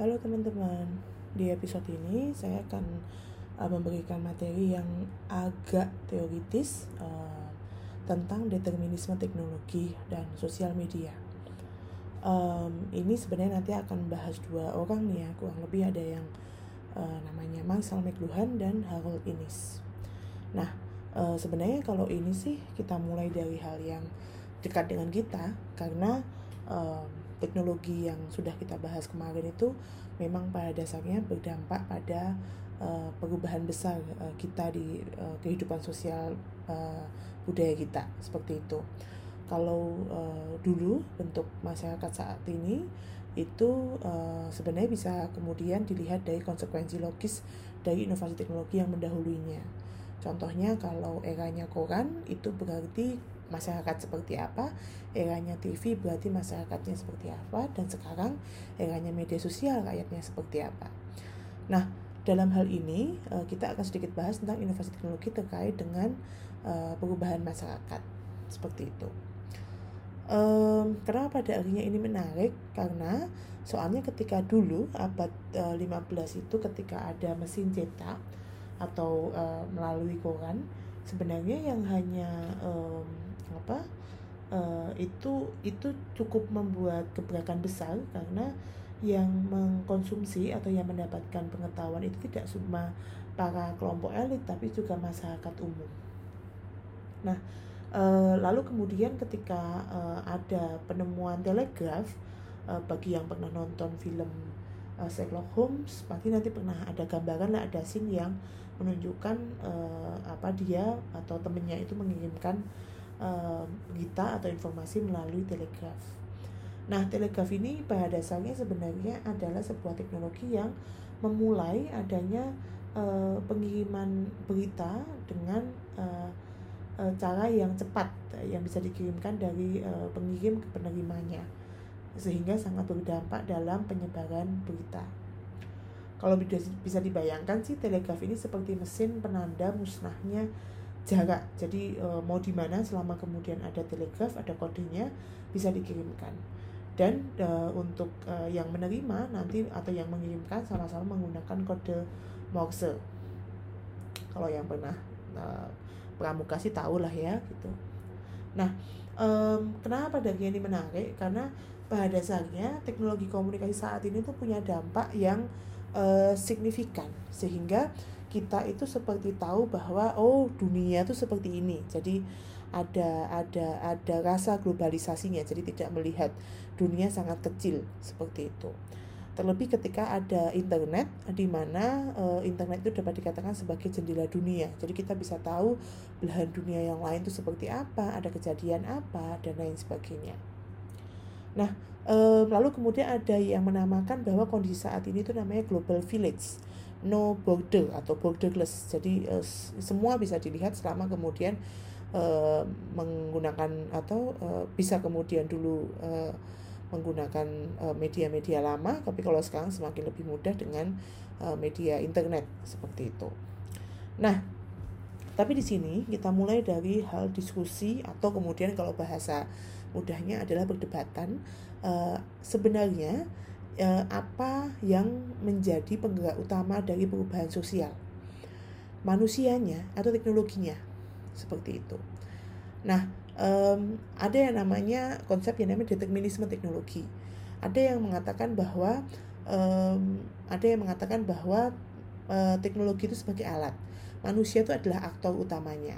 Halo teman-teman, di episode ini saya akan uh, memberikan materi yang agak teoritis uh, tentang determinisme teknologi dan sosial media. Um, ini sebenarnya nanti akan bahas dua orang nih ya, kurang lebih ada yang uh, namanya Marcel McLuhan dan Harold Innis. Nah, uh, sebenarnya kalau ini sih kita mulai dari hal yang dekat dengan kita karena um, teknologi yang sudah kita bahas kemarin itu memang pada dasarnya berdampak pada uh, perubahan besar uh, kita di uh, kehidupan sosial uh, budaya kita seperti itu. Kalau uh, dulu bentuk masyarakat saat ini itu uh, sebenarnya bisa kemudian dilihat dari konsekuensi logis dari inovasi teknologi yang mendahulunya. Contohnya kalau eranya koran itu berarti masyarakat seperti apa, eranya TV berarti masyarakatnya seperti apa, dan sekarang eranya media sosial rakyatnya seperti apa. Nah, dalam hal ini eh, kita akan sedikit bahas tentang inovasi teknologi terkait dengan eh, perubahan masyarakat seperti itu. Um, pada akhirnya ini menarik? Karena soalnya ketika dulu abad uh, eh, 15 itu ketika ada mesin cetak atau melalui koran, sebenarnya yang hanya apa uh, itu itu cukup membuat gebrakan besar karena yang mengkonsumsi atau yang mendapatkan pengetahuan itu tidak cuma para kelompok elit tapi juga masyarakat umum. Nah, uh, lalu kemudian ketika uh, ada penemuan telegraf uh, bagi yang pernah nonton film uh, Sherlock Holmes pasti nanti pernah ada gambaran lah ada scene yang menunjukkan uh, apa dia atau temennya itu mengirimkan uh, atau informasi melalui telegraf. Nah, telegraf ini pada dasarnya sebenarnya adalah sebuah teknologi yang memulai adanya uh, pengiriman berita dengan uh, uh, cara yang cepat yang bisa dikirimkan dari pengirim ke penerimanya sehingga sangat berdampak dalam penyebaran berita. Kalau bisa dibayangkan sih telegraf ini seperti mesin penanda musnahnya jarak. Jadi e, mau di mana selama kemudian ada telegraf ada kodenya bisa dikirimkan. Dan e, untuk e, yang menerima nanti atau yang mengirimkan sama-sama menggunakan kode Morse. Kalau yang pernah e, pramuka sih tahu lah ya gitu. Nah e, kenapa dari ini menarik? Karena pada dasarnya teknologi komunikasi saat ini tuh punya dampak yang e, signifikan. Sehingga kita itu seperti tahu bahwa oh dunia itu seperti ini. Jadi ada ada ada rasa globalisasinya. Jadi tidak melihat dunia sangat kecil seperti itu. Terlebih ketika ada internet di mana uh, internet itu dapat dikatakan sebagai jendela dunia. Jadi kita bisa tahu belahan dunia yang lain itu seperti apa ada kejadian apa dan lain sebagainya. Nah uh, lalu kemudian ada yang menamakan bahwa kondisi saat ini itu namanya global village no border atau borderless. Jadi uh, semua bisa dilihat selama kemudian uh, menggunakan atau uh, bisa kemudian dulu uh, menggunakan media-media uh, lama, tapi kalau sekarang semakin lebih mudah dengan uh, media internet seperti itu. Nah, tapi di sini kita mulai dari hal diskusi atau kemudian kalau bahasa mudahnya adalah perdebatan. Uh, sebenarnya eh, apa yang menjadi penggerak utama dari perubahan sosial? Manusianya atau teknologinya? Seperti itu. Nah um, ada yang namanya konsep yang namanya determinisme teknologi. Ada yang mengatakan bahwa um, ada yang mengatakan bahwa uh, teknologi itu sebagai alat. Manusia itu adalah aktor utamanya.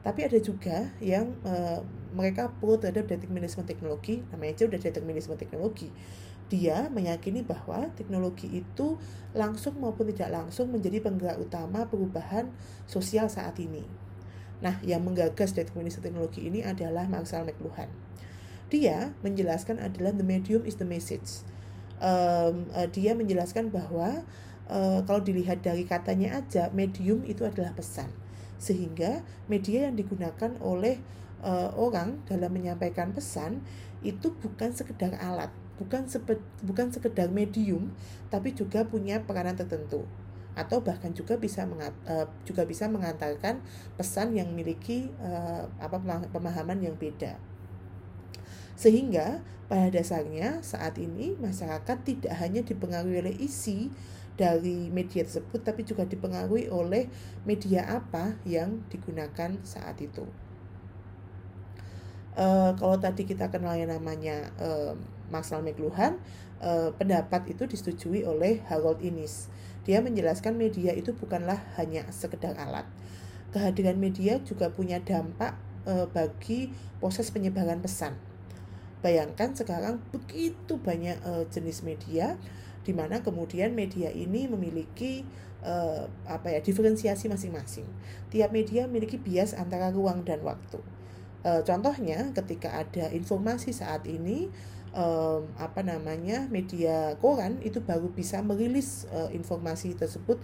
Tapi ada juga yang uh, mereka pro terhadap determinisme teknologi. Namanya aja udah determinisme teknologi dia meyakini bahwa teknologi itu langsung maupun tidak langsung menjadi penggerak utama perubahan sosial saat ini. Nah, yang menggagas determinisme teknologi ini adalah Marshall McLuhan. Dia menjelaskan adalah the medium is the message. Um, uh, dia menjelaskan bahwa uh, kalau dilihat dari katanya aja, medium itu adalah pesan. Sehingga media yang digunakan oleh uh, orang dalam menyampaikan pesan itu bukan sekedar alat, bukan sepet, bukan sekedar medium tapi juga punya peranan tertentu atau bahkan juga bisa mengat, uh, juga bisa mengantarkan pesan yang memiliki uh, apa pemahaman yang beda Sehingga pada dasarnya saat ini masyarakat tidak hanya dipengaruhi oleh isi dari media tersebut tapi juga dipengaruhi oleh media apa yang digunakan saat itu. Uh, kalau tadi kita kenal yang namanya uh, Marcel McLuhan, uh, pendapat itu disetujui oleh Harold Innis. Dia menjelaskan media itu bukanlah hanya sekedar alat. Kehadiran media juga punya dampak uh, bagi proses penyebaran pesan. Bayangkan sekarang begitu banyak uh, jenis media di mana kemudian media ini memiliki uh, apa ya diferensiasi masing-masing. Tiap media memiliki bias antara ruang dan waktu. Uh, contohnya ketika ada informasi saat ini um, apa namanya media koran itu baru bisa merilis uh, informasi tersebut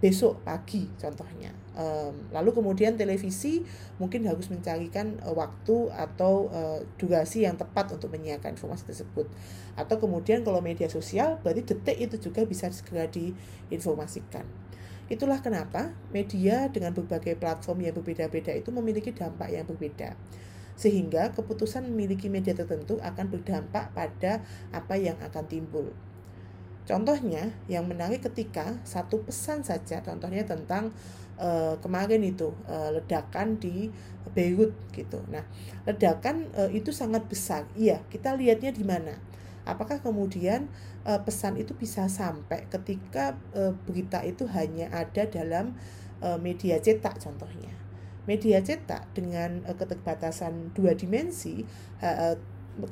besok pagi contohnya. Um, lalu kemudian televisi mungkin harus mencarikan uh, waktu atau uh, durasi yang tepat untuk menyiarkan informasi tersebut. Atau kemudian kalau media sosial berarti detik itu juga bisa segera diinformasikan. Itulah kenapa media dengan berbagai platform yang berbeda-beda itu memiliki dampak yang berbeda. Sehingga keputusan memiliki media tertentu akan berdampak pada apa yang akan timbul. Contohnya yang menarik ketika satu pesan saja, contohnya tentang uh, kemarin itu uh, ledakan di Beirut gitu. Nah, ledakan uh, itu sangat besar. Iya, kita lihatnya di mana? Apakah kemudian uh, pesan itu bisa sampai ketika uh, berita itu hanya ada dalam uh, media cetak contohnya? Media cetak dengan uh, keterbatasan dua dimensi uh,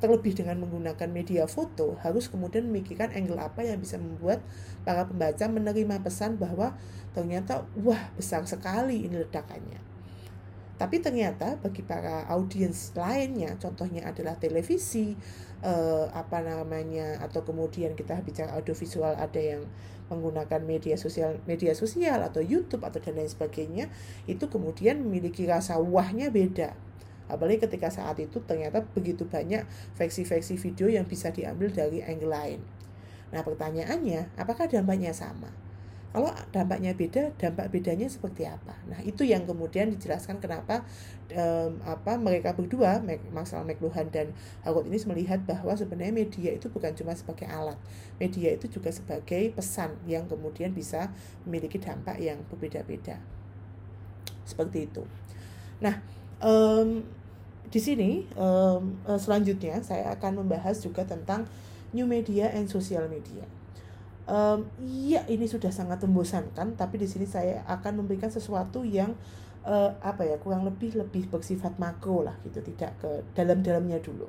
terlebih dengan menggunakan media foto harus kemudian memikirkan angle apa yang bisa membuat para pembaca menerima pesan bahwa ternyata wah besar sekali ini ledakannya. Tapi ternyata bagi para audiens lainnya, contohnya adalah televisi, eh, apa namanya, atau kemudian kita bicara audiovisual ada yang menggunakan media sosial, media sosial atau YouTube atau dan lain sebagainya, itu kemudian memiliki rasa wahnya beda Apalagi ketika saat itu ternyata begitu banyak versi-versi video yang bisa diambil dari angle lain. Nah pertanyaannya, apakah dampaknya sama? Kalau dampaknya beda, dampak bedanya seperti apa? Nah itu yang kemudian dijelaskan kenapa um, apa mereka berdua, Marcel McLuhan dan Harold ini melihat bahwa sebenarnya media itu bukan cuma sebagai alat, media itu juga sebagai pesan yang kemudian bisa memiliki dampak yang berbeda-beda. Seperti itu. Nah, um, di sini um, selanjutnya saya akan membahas juga tentang new media and social media. Um, iya ini sudah sangat membosankan, tapi di sini saya akan memberikan sesuatu yang uh, apa ya kurang lebih lebih bersifat makro lah gitu, tidak ke dalam-dalamnya dulu.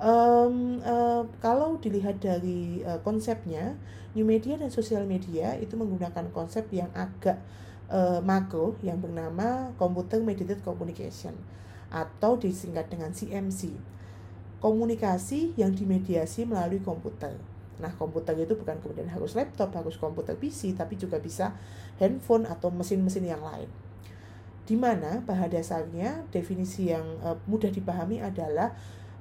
Um, uh, kalau dilihat dari uh, konsepnya, new media dan social media itu menggunakan konsep yang agak uh, makro yang bernama computer mediated communication atau disingkat dengan CMC. Komunikasi yang dimediasi melalui komputer. Nah, komputer itu bukan kemudian harus laptop, harus komputer PC, tapi juga bisa handphone atau mesin-mesin yang lain. Di mana pada dasarnya definisi yang uh, mudah dipahami adalah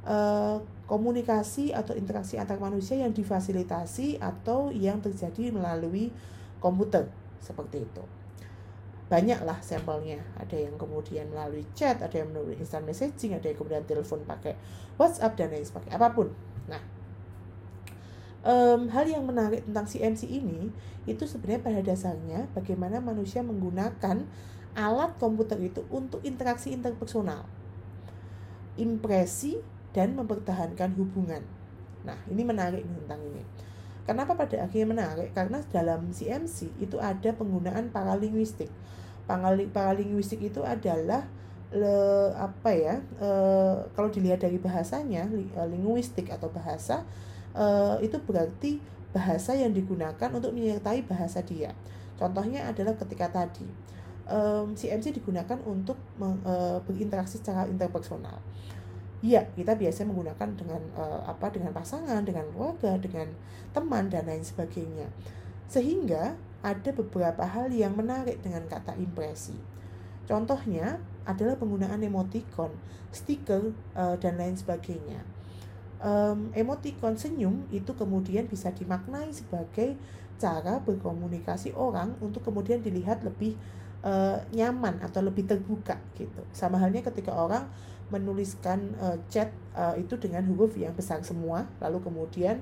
uh, komunikasi atau interaksi antar manusia yang difasilitasi atau yang terjadi melalui komputer seperti itu. Banyaklah sampelnya. Ada yang kemudian melalui chat ada yang melalui instant messaging ada yang kemudian telepon pakai WhatsApp dan lain sebagainya. Apa pun um, hal yang menarik tentang CMC ini itu sebenarnya pada dasarnya bagaimana manusia menggunakan alat komputer itu untuk interaksi interpersonal impresi dan mempertahankan hubungan. Nah ini menarik tentang ini. Kenapa pada akhirnya menarik? Karena dalam CMC itu ada penggunaan paralinguistik. Paralinguistik itu adalah le, apa ya e, kalau dilihat dari bahasanya e, linguistik atau bahasa e, itu berarti bahasa yang digunakan untuk menyertai bahasa dia contohnya adalah ketika tadi e, CMC digunakan untuk meng, e, berinteraksi secara interpersonal Iya, kita biasanya menggunakan dengan e, apa dengan pasangan, dengan keluarga, dengan teman dan lain sebagainya. Sehingga ada beberapa hal yang menarik dengan kata impresi. Contohnya adalah penggunaan emoticon, stiker, uh, dan lain sebagainya. Um, emoticon senyum itu kemudian bisa dimaknai sebagai cara berkomunikasi orang untuk kemudian dilihat lebih uh, nyaman atau lebih terbuka gitu. Sama halnya ketika orang menuliskan uh, chat uh, itu dengan huruf yang besar semua lalu kemudian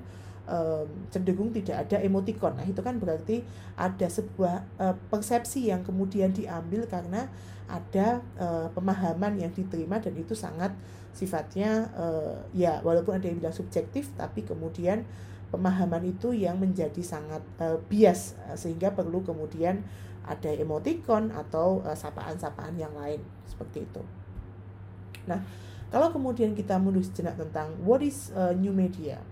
um, cenderung tidak ada emoticon. Nah, itu kan berarti ada sebuah uh, persepsi yang kemudian diambil karena ada uh, pemahaman yang diterima dan itu sangat sifatnya uh, ya walaupun ada yang bilang subjektif tapi kemudian pemahaman itu yang menjadi sangat uh, bias uh, sehingga perlu kemudian ada emoticon atau sapaan-sapaan yang lain seperti itu. Nah, kalau kemudian kita mundur sejenak tentang what is uh, new media,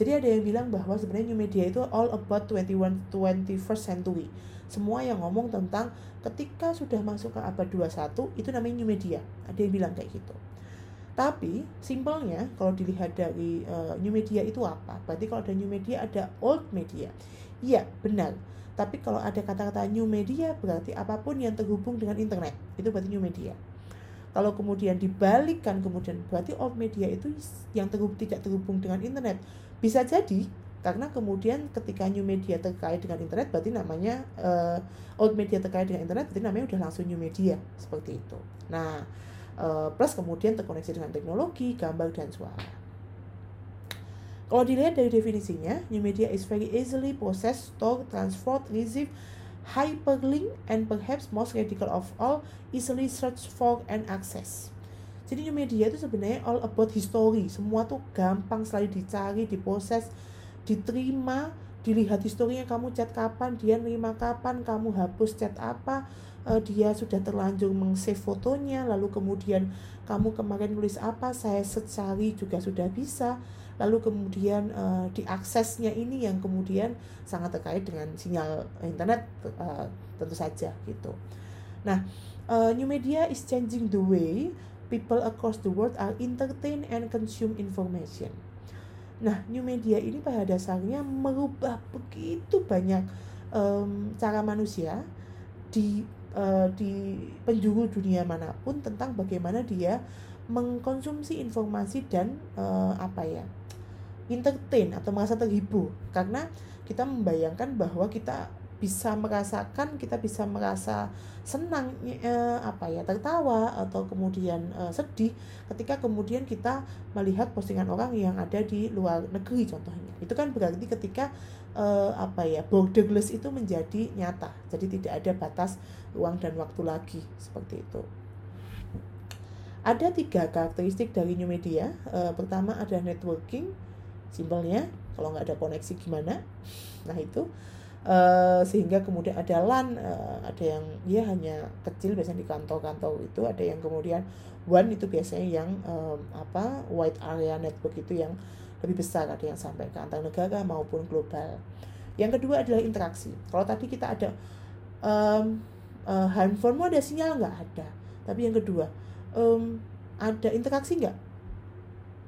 jadi ada yang bilang bahwa sebenarnya new media itu all about 21 21st century. Semua yang ngomong tentang ketika sudah masuk ke abad 21 itu namanya new media. Ada yang bilang kayak gitu. Tapi simpelnya kalau dilihat dari uh, new media itu apa? Berarti kalau ada new media ada old media. Iya, benar. Tapi kalau ada kata-kata new media berarti apa pun yang terhubung dengan internet. Itu berarti new media. Kalau kemudian dibalikkan kemudian berarti old media itu yang terhubung, tidak terhubung dengan internet bisa jadi karena kemudian ketika new media terkait dengan internet berarti namanya uh, old media terkait dengan internet berarti namanya udah langsung new media seperti itu. Nah, uh, plus kemudian terkoneksi dengan teknologi, gambar dan suara. Kalau dilihat dari definisinya, new media is very easily processed, stored, transferred, received, hyperlink, and perhaps most radical of all, easily searched for and access. Jadi new media itu sebenarnya all about history. Semua tuh gampang selalu dicari, diproses, diterima, dilihat historinya kamu chat kapan, dia nerima kapan, kamu hapus chat apa, uh, dia sudah terlanjur meng-save fotonya, lalu kemudian kamu kemarin nulis apa, saya secari juga sudah bisa. Lalu kemudian uh, diaksesnya ini yang kemudian sangat terkait dengan sinyal internet uh, tentu saja gitu. Nah, uh, new media is changing the way people across the world are entertained and consume information. Nah, new media ini pada dasarnya merubah begitu banyak um, cara manusia di uh, di penjuru dunia mana pun tentang bagaimana dia mengkonsumsi informasi dan uh, apa ya entertain atau merasa terhibur karena kita membayangkan bahwa kita bisa merasakan kita bisa merasa senang eh, apa ya tertawa atau kemudian eh, sedih ketika kemudian kita melihat postingan orang yang ada di luar negeri contohnya. Itu kan berarti ketika eh, apa ya borderless itu menjadi nyata. Jadi tidak ada batas ruang dan waktu lagi seperti itu. Ada tiga karakteristik dari new media. Pertama ada networking simpelnya. Kalau nggak ada koneksi gimana? Nah itu Uh, sehingga kemudian ada LAN, uh, ada yang dia hanya kecil biasanya di kantor-kantor itu, ada yang kemudian WAN itu biasanya yang um, apa wide area network itu yang lebih besar, ada yang sampai ke antar negara maupun global. Yang kedua adalah interaksi. Kalau tadi kita ada um, uh, handphonemu ada sinyal nggak ada, tapi yang kedua um, ada interaksi nggak?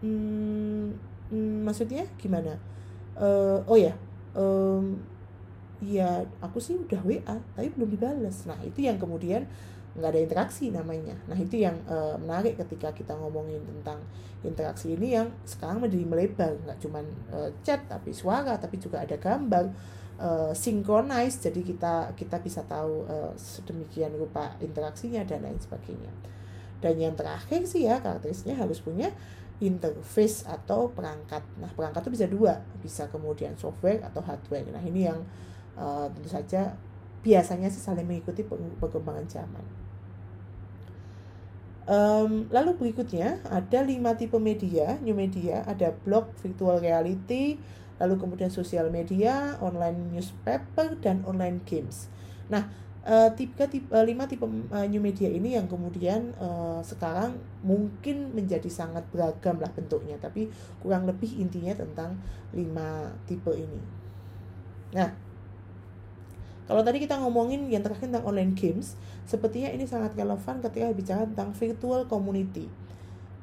Hmm, hmm, maksudnya gimana? Uh, oh ya, um, iya aku sih udah WA tapi belum dibalas nah itu yang kemudian nggak ada interaksi namanya. Nah itu yang uh, menarik ketika kita ngomongin tentang interaksi ini yang sekarang menjadi melebar. Nggak cuma uh, chat tapi suara tapi juga ada gambar uh, synchronize. Jadi kita kita bisa tahu uh, sedemikian rupa interaksinya dan lain sebagainya. Dan yang terakhir sih ya karakteristiknya harus punya interface atau perangkat. Nah perangkat itu bisa dua. Bisa kemudian software atau hardware. Nah ini yang uh, tentu saja biasanya sih saling mengikuti perkembangan zaman. Um, lalu berikutnya ada lima tipe media, new media, ada blog, virtual reality, lalu kemudian sosial media, online newspaper, dan online games. Nah, uh, tiga tipe, uh, lima tipe new media ini yang kemudian uh, sekarang mungkin menjadi sangat beragam lah bentuknya, tapi kurang lebih intinya tentang lima tipe ini. Nah, kalau tadi kita ngomongin yang terakhir tentang online games, sepertinya ini sangat relevan ketika bicara tentang virtual community.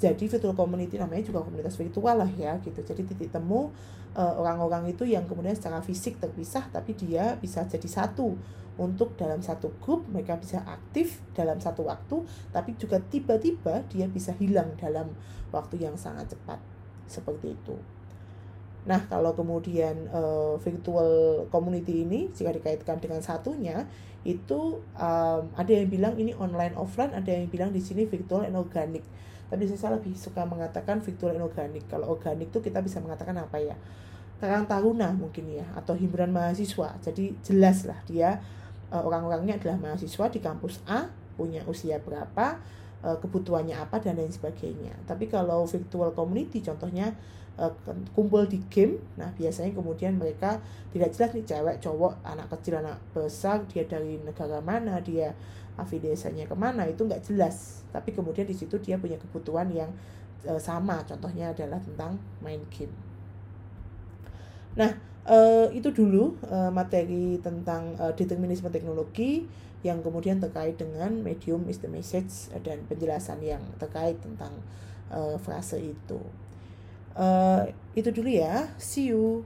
Jadi virtual community namanya juga komunitas virtual lah ya gitu. Jadi titik temu uh, orang-orang itu yang kemudian secara fisik terpisah tapi dia bisa jadi satu untuk dalam satu grup mereka bisa aktif dalam satu waktu tapi juga tiba-tiba dia bisa hilang dalam waktu yang sangat cepat seperti itu. Nah, kalau kemudian uh, virtual community ini jika dikaitkan dengan satunya itu um, ada yang bilang ini online offline, ada yang bilang di sini virtual and organic. tapi saya lebih suka mengatakan virtual inorganik kalau organik tuh kita bisa mengatakan apa ya? Karang taruna mungkin ya atau himpunan mahasiswa. Jadi jelas lah dia uh, orang-orangnya adalah mahasiswa di kampus A punya usia berapa uh, kebutuhannya apa dan lain sebagainya. Tapi kalau virtual community contohnya uh, kumpul di game. Nah biasanya kemudian mereka tidak jelas nih cewek cowok anak kecil anak besar dia dari negara mana dia afiliasinya ke mana itu nggak jelas. Tapi kemudian di situ dia punya kebutuhan yang uh, sama. Contohnya adalah tentang main game. Nah, uh, itu dulu uh, materi tentang uh, determinisme teknologi yang kemudian terkait dengan medium is the message dan penjelasan yang terkait tentang uh, frase itu. Uh, itu dulu ya. See you.